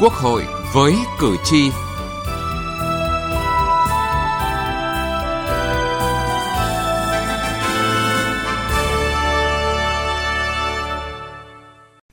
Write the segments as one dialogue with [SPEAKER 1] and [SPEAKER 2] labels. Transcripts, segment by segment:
[SPEAKER 1] Quốc hội với cử tri.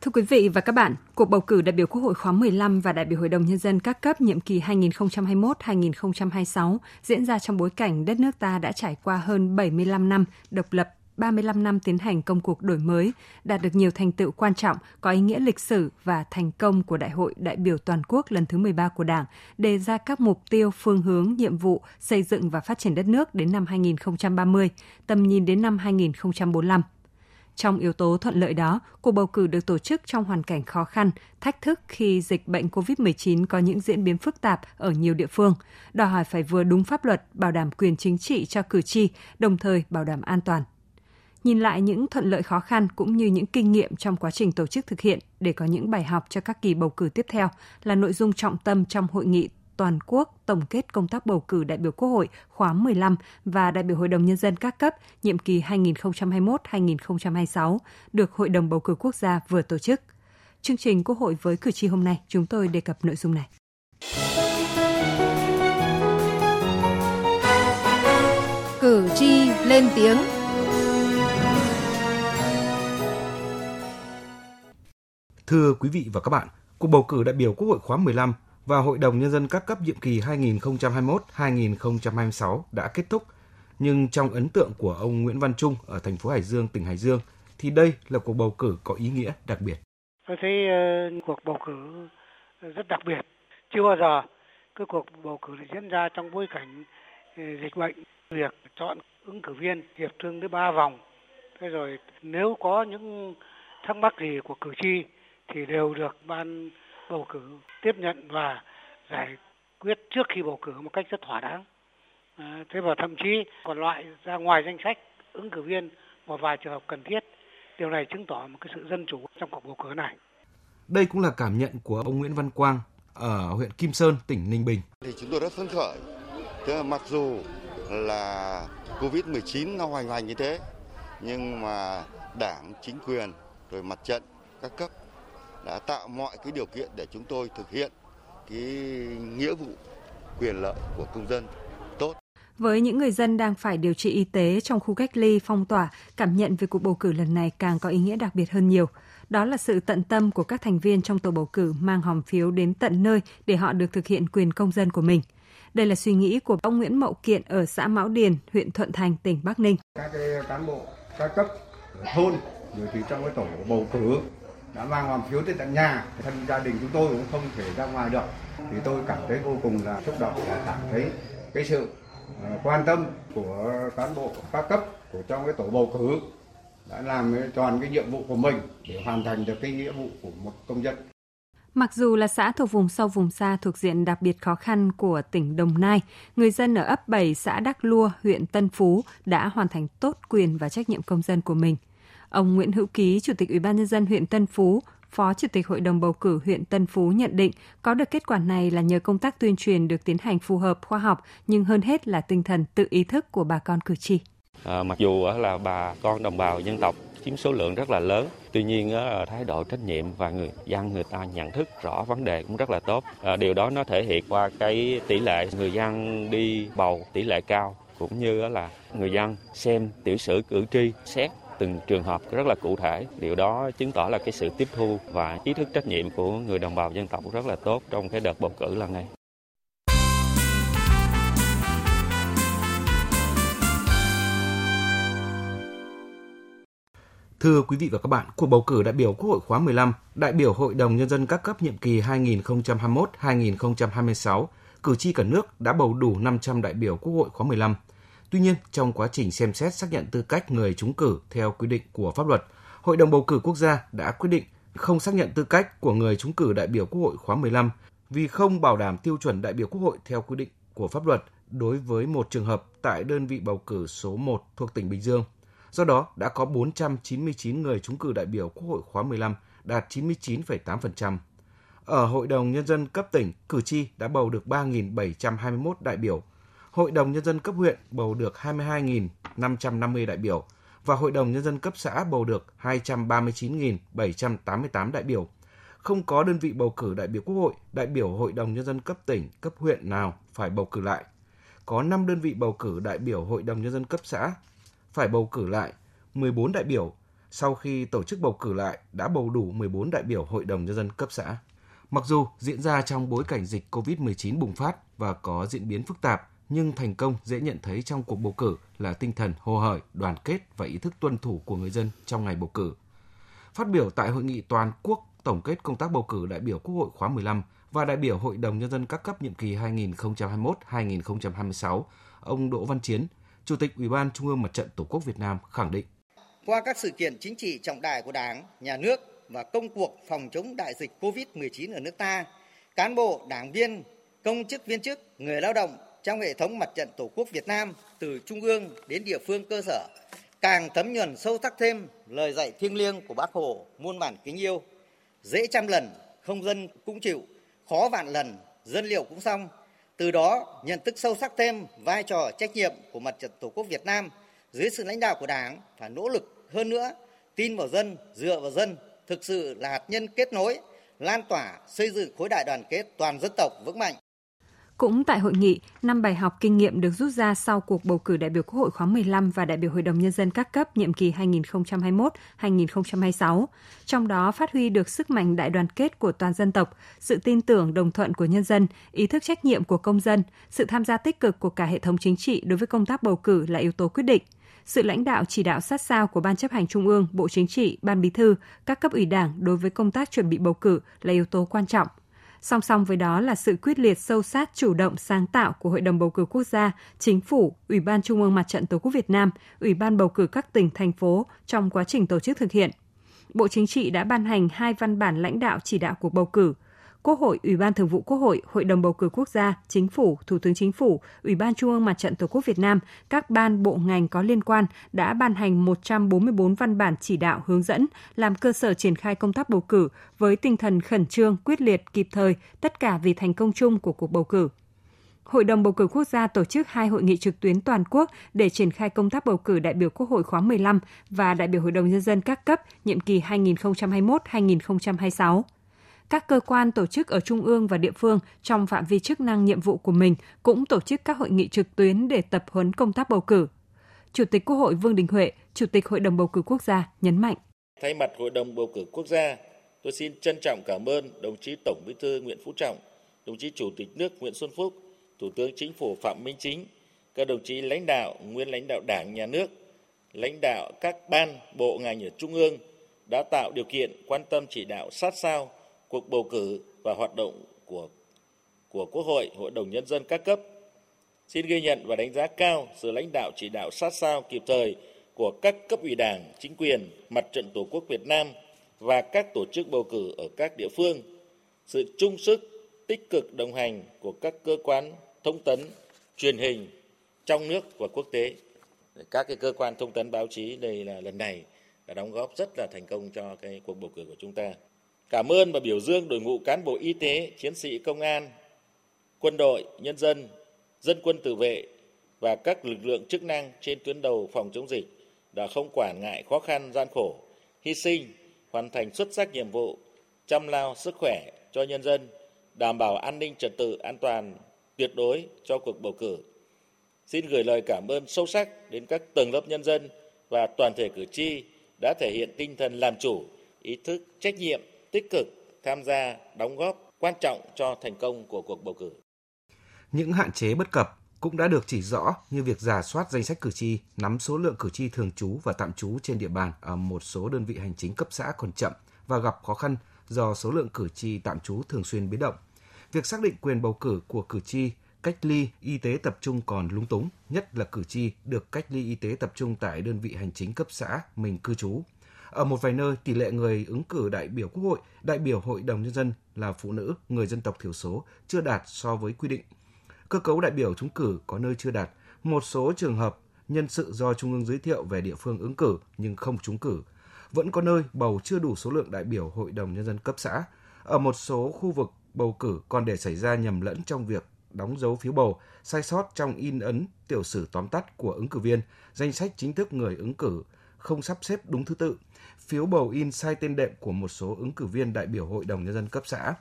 [SPEAKER 1] Thưa quý vị và các bạn, cuộc bầu cử đại biểu Quốc hội khóa 15 và đại biểu Hội đồng Nhân dân các cấp nhiệm kỳ 2021-2026 diễn ra trong bối cảnh đất nước ta đã trải qua hơn 75 năm độc lập 35 năm tiến hành công cuộc đổi mới, đạt được nhiều thành tựu quan trọng, có ý nghĩa lịch sử và thành công của Đại hội đại biểu toàn quốc lần thứ 13 của Đảng, đề ra các mục tiêu, phương hướng, nhiệm vụ xây dựng và phát triển đất nước đến năm 2030, tầm nhìn đến năm 2045. Trong yếu tố thuận lợi đó, cuộc bầu cử được tổ chức trong hoàn cảnh khó khăn, thách thức khi dịch bệnh COVID-19 có những diễn biến phức tạp ở nhiều địa phương, đòi hỏi phải vừa đúng pháp luật, bảo đảm quyền chính trị cho cử tri, đồng thời bảo đảm an toàn nhìn lại những thuận lợi khó khăn cũng như những kinh nghiệm trong quá trình tổ chức thực hiện để có những bài học cho các kỳ bầu cử tiếp theo là nội dung trọng tâm trong hội nghị toàn quốc tổng kết công tác bầu cử đại biểu Quốc hội khóa 15 và đại biểu Hội đồng Nhân dân các cấp nhiệm kỳ 2021-2026 được Hội đồng Bầu cử Quốc gia vừa tổ chức. Chương trình Quốc hội với cử tri hôm nay, chúng tôi đề cập nội dung này.
[SPEAKER 2] Cử tri lên tiếng
[SPEAKER 3] Thưa quý vị và các bạn, cuộc bầu cử đại biểu Quốc hội khóa 15 và Hội đồng Nhân dân các cấp nhiệm kỳ 2021-2026 đã kết thúc. Nhưng trong ấn tượng của ông Nguyễn Văn Trung ở thành phố Hải Dương, tỉnh Hải Dương, thì đây là cuộc bầu cử có ý nghĩa đặc biệt.
[SPEAKER 4] Tôi thấy uh, cuộc bầu cử rất đặc biệt. Chưa bao giờ cái cuộc bầu cử diễn ra trong bối cảnh ờ, dịch bệnh. Việc chọn ứng cử viên hiệp thương tới ba vòng. Thế rồi nếu có những thắc mắc gì của cử tri thì đều được ban bầu cử tiếp nhận và giải quyết trước khi bầu cử một cách rất thỏa đáng. À, thế và thậm chí còn loại ra ngoài danh sách ứng cử viên một vài trường hợp cần thiết. Điều này chứng tỏ một cái sự dân chủ trong cuộc bầu cử này.
[SPEAKER 3] Đây cũng là cảm nhận của ông Nguyễn Văn Quang ở huyện Kim Sơn, tỉnh Ninh Bình.
[SPEAKER 5] Thì chúng tôi rất phấn khởi. Tức là mặc dù là Covid-19 nó hoành hành như thế, nhưng mà đảng, chính quyền, rồi mặt trận, các cấp đã tạo mọi cái điều kiện để chúng tôi thực hiện cái nghĩa vụ quyền lợi của công dân tốt.
[SPEAKER 1] Với những người dân đang phải điều trị y tế trong khu cách ly phong tỏa, cảm nhận về cuộc bầu cử lần này càng có ý nghĩa đặc biệt hơn nhiều. Đó là sự tận tâm của các thành viên trong tổ bầu cử mang hòm phiếu đến tận nơi để họ được thực hiện quyền công dân của mình. Đây là suy nghĩ của ông Nguyễn Mậu Kiện ở xã Mão Điền, huyện Thuận Thành, tỉnh Bắc Ninh.
[SPEAKER 6] Các cái cán bộ các cấp thôn rồi thì trong cái tổ bầu cử đã mang hòm phiếu tới tận nhà thân gia đình chúng tôi cũng không thể ra ngoài được thì tôi cảm thấy vô cùng là xúc động và cảm thấy cái sự ờ, quan tâm của cán bộ các cấp của trong cái tổ bầu cử đã làm toàn cái nhiệm vụ của mình để hoàn thành được cái nghĩa vụ của một công dân.
[SPEAKER 1] Mặc dù là xã thuộc vùng sâu vùng xa thuộc diện đặc biệt khó khăn của tỉnh Đồng Nai, người dân ở ấp 7 xã Đắc Lua, huyện Tân Phú đã hoàn thành tốt quyền và trách nhiệm công dân của mình. Ông Nguyễn Hữu Ký, Chủ tịch Ủy ban nhân dân huyện Tân Phú, Phó Chủ tịch Hội đồng bầu cử huyện Tân Phú nhận định có được kết quả này là nhờ công tác tuyên truyền được tiến hành phù hợp khoa học, nhưng hơn hết là tinh thần tự ý thức của bà con cử tri.
[SPEAKER 7] À, mặc dù là bà con đồng bào dân tộc chiếm số lượng rất là lớn, tuy nhiên thái độ trách nhiệm và người dân người ta nhận thức rõ vấn đề cũng rất là tốt. À, điều đó nó thể hiện qua cái tỷ lệ người dân đi bầu tỷ lệ cao cũng như là người dân xem tiểu sử cử tri xét từng trường hợp rất là cụ thể. Điều đó chứng tỏ là cái sự tiếp thu và ý thức trách nhiệm của người đồng bào dân tộc rất là tốt trong cái đợt bầu cử lần này.
[SPEAKER 3] Thưa quý vị và các bạn, cuộc bầu cử đại biểu Quốc hội khóa 15, đại biểu Hội đồng Nhân dân các cấp nhiệm kỳ 2021-2026, cử tri cả nước đã bầu đủ 500 đại biểu Quốc hội khóa 15 Tuy nhiên, trong quá trình xem xét xác nhận tư cách người trúng cử theo quy định của pháp luật, Hội đồng bầu cử quốc gia đã quyết định không xác nhận tư cách của người trúng cử đại biểu Quốc hội khóa 15 vì không bảo đảm tiêu chuẩn đại biểu Quốc hội theo quy định của pháp luật đối với một trường hợp tại đơn vị bầu cử số 1 thuộc tỉnh Bình Dương. Do đó, đã có 499 người trúng cử đại biểu Quốc hội khóa 15, đạt 99,8%. Ở Hội đồng Nhân dân cấp tỉnh, cử tri đã bầu được 3.721 đại biểu, Hội đồng Nhân dân cấp huyện bầu được 22.550 đại biểu và Hội đồng Nhân dân cấp xã bầu được 239.788 đại biểu. Không có đơn vị bầu cử đại biểu Quốc hội, đại biểu Hội đồng Nhân dân cấp tỉnh, cấp huyện nào phải bầu cử lại. Có 5 đơn vị bầu cử đại biểu Hội đồng Nhân dân cấp xã phải bầu cử lại 14 đại biểu sau khi tổ chức bầu cử lại đã bầu đủ 14 đại biểu Hội đồng Nhân dân cấp xã. Mặc dù diễn ra trong bối cảnh dịch COVID-19 bùng phát và có diễn biến phức tạp, nhưng thành công dễ nhận thấy trong cuộc bầu cử là tinh thần hồ hởi, đoàn kết và ý thức tuân thủ của người dân trong ngày bầu cử. Phát biểu tại hội nghị toàn quốc tổng kết công tác bầu cử đại biểu Quốc hội khóa 15 và đại biểu Hội đồng Nhân dân các cấp nhiệm kỳ 2021-2026, ông Đỗ Văn Chiến, Chủ tịch Ủy ban Trung ương Mặt trận Tổ quốc Việt Nam khẳng định.
[SPEAKER 8] Qua các sự kiện chính trị trọng đại của Đảng, Nhà nước và công cuộc phòng chống đại dịch COVID-19 ở nước ta, cán bộ, đảng viên, công chức viên chức, người lao động trong hệ thống mặt trận Tổ quốc Việt Nam từ trung ương đến địa phương cơ sở càng thấm nhuần sâu sắc thêm lời dạy thiêng liêng của Bác Hồ muôn bản kính yêu. Dễ trăm lần, không dân cũng chịu, khó vạn lần, dân liệu cũng xong. Từ đó nhận thức sâu sắc thêm vai trò trách nhiệm của mặt trận Tổ quốc Việt Nam dưới sự lãnh đạo của Đảng phải nỗ lực hơn nữa, tin vào dân, dựa vào dân, thực sự là hạt nhân kết nối, lan tỏa xây dựng khối đại đoàn kết toàn dân tộc vững mạnh.
[SPEAKER 1] Cũng tại hội nghị, năm bài học kinh nghiệm được rút ra sau cuộc bầu cử đại biểu Quốc hội khóa 15 và đại biểu Hội đồng Nhân dân các cấp nhiệm kỳ 2021-2026. Trong đó phát huy được sức mạnh đại đoàn kết của toàn dân tộc, sự tin tưởng đồng thuận của nhân dân, ý thức trách nhiệm của công dân, sự tham gia tích cực của cả hệ thống chính trị đối với công tác bầu cử là yếu tố quyết định sự lãnh đạo chỉ đạo sát sao của Ban chấp hành Trung ương, Bộ Chính trị, Ban Bí thư, các cấp ủy Đảng đối với công tác chuẩn bị bầu cử là yếu tố quan trọng. Song song với đó là sự quyết liệt sâu sát chủ động sáng tạo của Hội đồng bầu cử quốc gia, Chính phủ, Ủy ban Trung ương Mặt trận Tổ quốc Việt Nam, Ủy ban bầu cử các tỉnh thành phố trong quá trình tổ chức thực hiện. Bộ Chính trị đã ban hành hai văn bản lãnh đạo chỉ đạo cuộc bầu cử – Quốc hội, Ủy ban Thường vụ Quốc hội, Hội đồng bầu cử quốc gia, Chính phủ, Thủ tướng Chính phủ, Ủy ban Trung ương Mặt trận Tổ quốc Việt Nam, các ban bộ ngành có liên quan đã ban hành 144 văn bản chỉ đạo hướng dẫn làm cơ sở triển khai công tác bầu cử với tinh thần khẩn trương, quyết liệt, kịp thời, tất cả vì thành công chung của cuộc bầu cử. Hội đồng bầu cử quốc gia tổ chức hai hội nghị trực tuyến toàn quốc để triển khai công tác bầu cử đại biểu Quốc hội khóa 15 và đại biểu Hội đồng nhân dân các cấp nhiệm kỳ 2021-2026 các cơ quan tổ chức ở trung ương và địa phương trong phạm vi chức năng nhiệm vụ của mình cũng tổ chức các hội nghị trực tuyến để tập huấn công tác bầu cử. Chủ tịch Quốc hội Vương Đình Huệ, Chủ tịch Hội đồng bầu cử quốc gia nhấn mạnh.
[SPEAKER 9] Thay mặt Hội đồng bầu cử quốc gia, tôi xin trân trọng cảm ơn đồng chí Tổng Bí thư Nguyễn Phú Trọng, đồng chí Chủ tịch nước Nguyễn Xuân Phúc, Thủ tướng Chính phủ Phạm Minh Chính, các đồng chí lãnh đạo, nguyên lãnh đạo Đảng, Nhà nước, lãnh đạo các ban, bộ ngành ở Trung ương đã tạo điều kiện quan tâm chỉ đạo sát sao cuộc bầu cử và hoạt động của của Quốc hội, Hội đồng Nhân dân các cấp. Xin ghi nhận và đánh giá cao sự lãnh đạo chỉ đạo sát sao kịp thời của các cấp ủy đảng, chính quyền, mặt trận Tổ quốc Việt Nam và các tổ chức bầu cử ở các địa phương, sự chung sức, tích cực đồng hành của các cơ quan thông tấn, truyền hình trong nước và quốc tế. Các cái cơ quan thông tấn báo chí đây là lần này đã đóng góp rất là thành công cho cái cuộc bầu cử của chúng ta. Cảm ơn và biểu dương đội ngũ cán bộ y tế, chiến sĩ công an, quân đội, nhân dân, dân quân tự vệ và các lực lượng chức năng trên tuyến đầu phòng chống dịch đã không quản ngại khó khăn gian khổ, hy sinh, hoàn thành xuất sắc nhiệm vụ, chăm lao sức khỏe cho nhân dân, đảm bảo an ninh trật tự an toàn tuyệt đối cho cuộc bầu cử. Xin gửi lời cảm ơn sâu sắc đến các tầng lớp nhân dân và toàn thể cử tri đã thể hiện tinh thần làm chủ, ý thức trách nhiệm tích cực tham gia đóng góp quan trọng cho thành công của cuộc bầu cử.
[SPEAKER 3] Những hạn chế bất cập cũng đã được chỉ rõ như việc giả soát danh sách cử tri, nắm số lượng cử tri thường trú và tạm trú trên địa bàn ở một số đơn vị hành chính cấp xã còn chậm và gặp khó khăn do số lượng cử tri tạm trú thường xuyên biến động. Việc xác định quyền bầu cử của cử tri cách ly y tế tập trung còn lúng túng, nhất là cử tri được cách ly y tế tập trung tại đơn vị hành chính cấp xã mình cư trú. Ở một vài nơi, tỷ lệ người ứng cử đại biểu Quốc hội, đại biểu Hội đồng Nhân dân là phụ nữ, người dân tộc thiểu số chưa đạt so với quy định. Cơ cấu đại biểu trúng cử có nơi chưa đạt. Một số trường hợp nhân sự do Trung ương giới thiệu về địa phương ứng cử nhưng không trúng cử. Vẫn có nơi bầu chưa đủ số lượng đại biểu Hội đồng Nhân dân cấp xã. Ở một số khu vực bầu cử còn để xảy ra nhầm lẫn trong việc đóng dấu phiếu bầu, sai sót trong in ấn tiểu sử tóm tắt của ứng cử viên, danh sách chính thức người ứng cử không sắp xếp đúng thứ tự, phiếu bầu in sai tên đệm của một số ứng cử viên đại biểu Hội đồng Nhân dân cấp xã.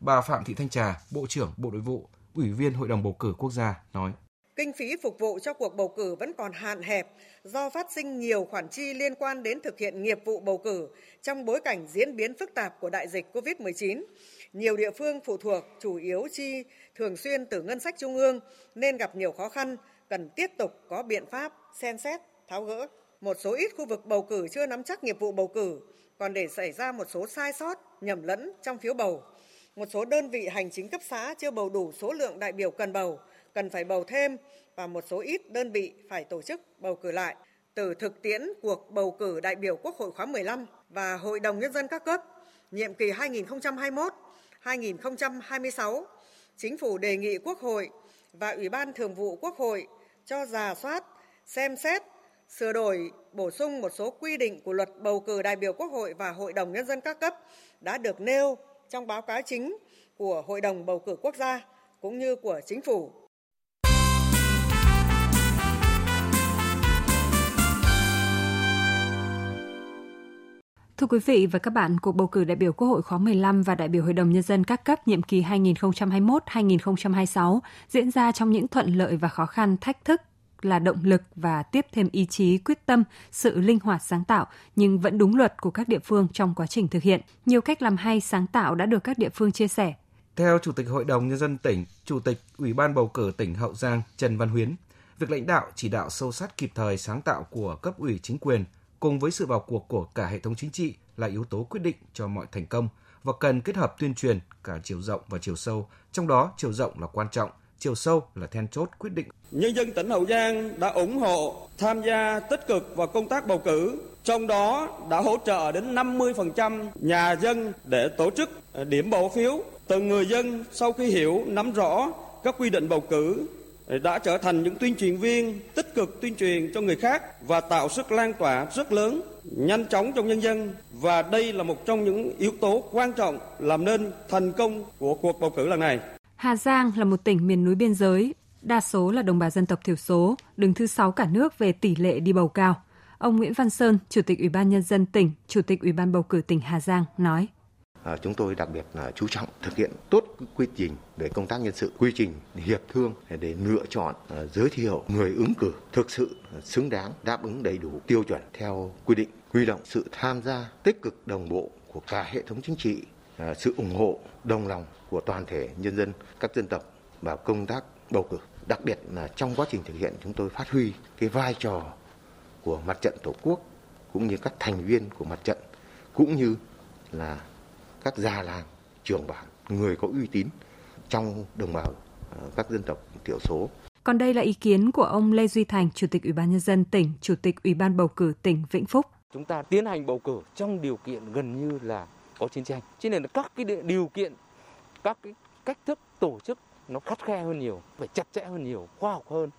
[SPEAKER 3] Bà Phạm Thị Thanh Trà, Bộ trưởng Bộ Nội vụ, Ủy viên Hội đồng Bầu cử Quốc gia nói.
[SPEAKER 10] Kinh phí phục vụ cho cuộc bầu cử vẫn còn hạn hẹp do phát sinh nhiều khoản chi liên quan đến thực hiện nghiệp vụ bầu cử trong bối cảnh diễn biến phức tạp của đại dịch COVID-19. Nhiều địa phương phụ thuộc chủ yếu chi thường xuyên từ ngân sách trung ương nên gặp nhiều khó khăn, cần tiếp tục có biện pháp xem xét, tháo gỡ. Một số ít khu vực bầu cử chưa nắm chắc nghiệp vụ bầu cử, còn để xảy ra một số sai sót, nhầm lẫn trong phiếu bầu. Một số đơn vị hành chính cấp xã chưa bầu đủ số lượng đại biểu cần bầu, cần phải bầu thêm và một số ít đơn vị phải tổ chức bầu cử lại. Từ thực tiễn cuộc bầu cử đại biểu Quốc hội khóa 15 và Hội đồng Nhân dân các cấp, nhiệm kỳ 2021-2026, Chính phủ đề nghị Quốc hội và Ủy ban Thường vụ Quốc hội cho giả soát, xem xét, sửa đổi, bổ sung một số quy định của luật bầu cử đại biểu Quốc hội và Hội đồng Nhân dân các cấp đã được nêu trong báo cáo chính của Hội đồng bầu cử quốc gia cũng như của chính phủ.
[SPEAKER 1] Thưa quý vị và các bạn, cuộc bầu cử đại biểu Quốc hội khóa 15 và đại biểu Hội đồng Nhân dân các cấp nhiệm kỳ 2021-2026 diễn ra trong những thuận lợi và khó khăn, thách thức là động lực và tiếp thêm ý chí, quyết tâm, sự linh hoạt sáng tạo nhưng vẫn đúng luật của các địa phương trong quá trình thực hiện. Nhiều cách làm hay sáng tạo đã được các địa phương chia sẻ.
[SPEAKER 3] Theo Chủ tịch Hội đồng Nhân dân tỉnh, Chủ tịch Ủy ban bầu cử tỉnh Hậu Giang Trần Văn Huyến, việc lãnh đạo chỉ đạo sâu sát kịp thời sáng tạo của cấp ủy chính quyền cùng với sự vào cuộc của cả hệ thống chính trị là yếu tố quyết định cho mọi thành công và cần kết hợp tuyên truyền cả chiều rộng và chiều sâu, trong đó chiều rộng là quan trọng, chiều sâu là then chốt quyết định.
[SPEAKER 11] Nhân dân tỉnh Hậu Giang đã ủng hộ tham gia tích cực vào công tác bầu cử, trong đó đã hỗ trợ đến 50% nhà dân để tổ chức à, điểm bỏ phiếu. Từng người dân sau khi hiểu, nắm rõ các quy định bầu cử à, đã trở thành những tuyên truyền viên tích cực tuyên truyền cho người khác và tạo sức lan tỏa rất lớn, nhanh chóng trong nhân dân và đây là một trong những yếu tố quan trọng làm nên thành công của cuộc bầu cử lần này.
[SPEAKER 1] Hà Giang là một tỉnh miền núi biên giới, đa số là đồng bào dân tộc thiểu số, đứng thứ 6 cả nước về tỷ lệ đi bầu cao. Ông Nguyễn Văn Sơn, Chủ tịch Ủy ban Nhân dân tỉnh, Chủ tịch Ủy ban bầu cử tỉnh Hà Giang nói.
[SPEAKER 12] À, chúng tôi đặc biệt là chú trọng thực hiện tốt quy trình về công tác nhân sự, quy trình hiệp thương để lựa chọn à, giới thiệu người ứng cử thực sự xứng đáng đáp ứng đầy đủ tiêu chuẩn theo quy định, huy động sự tham gia tích cực đồng bộ của cả hệ thống chính trị, sự ủng hộ đồng lòng của toàn thể nhân dân các dân tộc vào công tác bầu cử. Đặc biệt là trong quá trình thực hiện chúng tôi phát huy cái vai trò của mặt trận Tổ quốc cũng như các thành viên của mặt trận cũng như là các già làng, trưởng bản, người có uy tín trong đồng bào ờ, các dân tộc thiểu số.
[SPEAKER 1] Còn đây là ý kiến của ông Lê Duy Thành, Chủ tịch Ủy ban nhân dân tỉnh, Chủ tịch Ủy ban bầu cử tỉnh Vĩnh Phúc.
[SPEAKER 13] Chúng ta tiến hành bầu cử trong điều kiện gần như là có chiến tranh. Cho nên là các cái điều kiện, các cái cách thức tổ chức nó khắt khe hơn nhiều, phải chặt chẽ hơn nhiều, khoa học hơn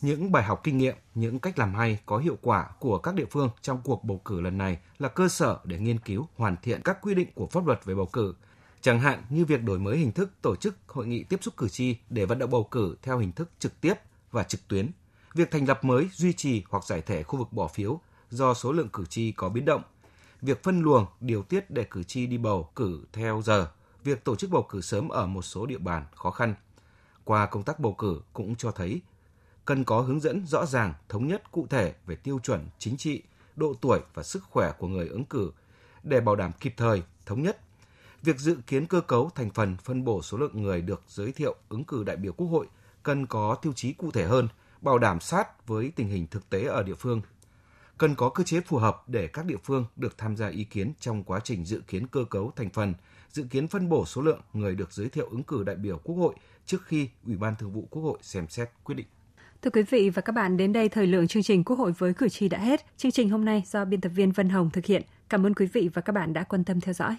[SPEAKER 3] những bài học kinh nghiệm, những cách làm hay có hiệu quả của các địa phương trong cuộc bầu cử lần này là cơ sở để nghiên cứu hoàn thiện các quy định của pháp luật về bầu cử. Chẳng hạn như việc đổi mới hình thức tổ chức hội nghị tiếp xúc cử tri để vận động bầu cử theo hình thức trực tiếp và trực tuyến, việc thành lập mới, duy trì hoặc giải thể khu vực bỏ phiếu do số lượng cử tri có biến động, việc phân luồng, điều tiết để cử tri đi bầu cử theo giờ, việc tổ chức bầu cử sớm ở một số địa bàn khó khăn. Qua công tác bầu cử cũng cho thấy cần có hướng dẫn rõ ràng, thống nhất cụ thể về tiêu chuẩn chính trị, độ tuổi và sức khỏe của người ứng cử để bảo đảm kịp thời, thống nhất. Việc dự kiến cơ cấu thành phần phân bổ số lượng người được giới thiệu ứng cử đại biểu Quốc hội cần có tiêu chí cụ thể hơn, bảo đảm sát với tình hình thực tế ở địa phương. Cần có cơ chế phù hợp để các địa phương được tham gia ý kiến trong quá trình dự kiến cơ cấu thành phần, dự kiến phân bổ số lượng người được giới thiệu ứng cử đại biểu Quốc hội trước khi Ủy ban Thường vụ Quốc hội xem xét quyết định.
[SPEAKER 1] Thưa quý vị và các bạn, đến đây thời lượng chương trình Quốc hội với cử tri đã hết. Chương trình hôm nay do biên tập viên Vân Hồng thực hiện. Cảm ơn quý vị và các bạn đã quan tâm theo dõi.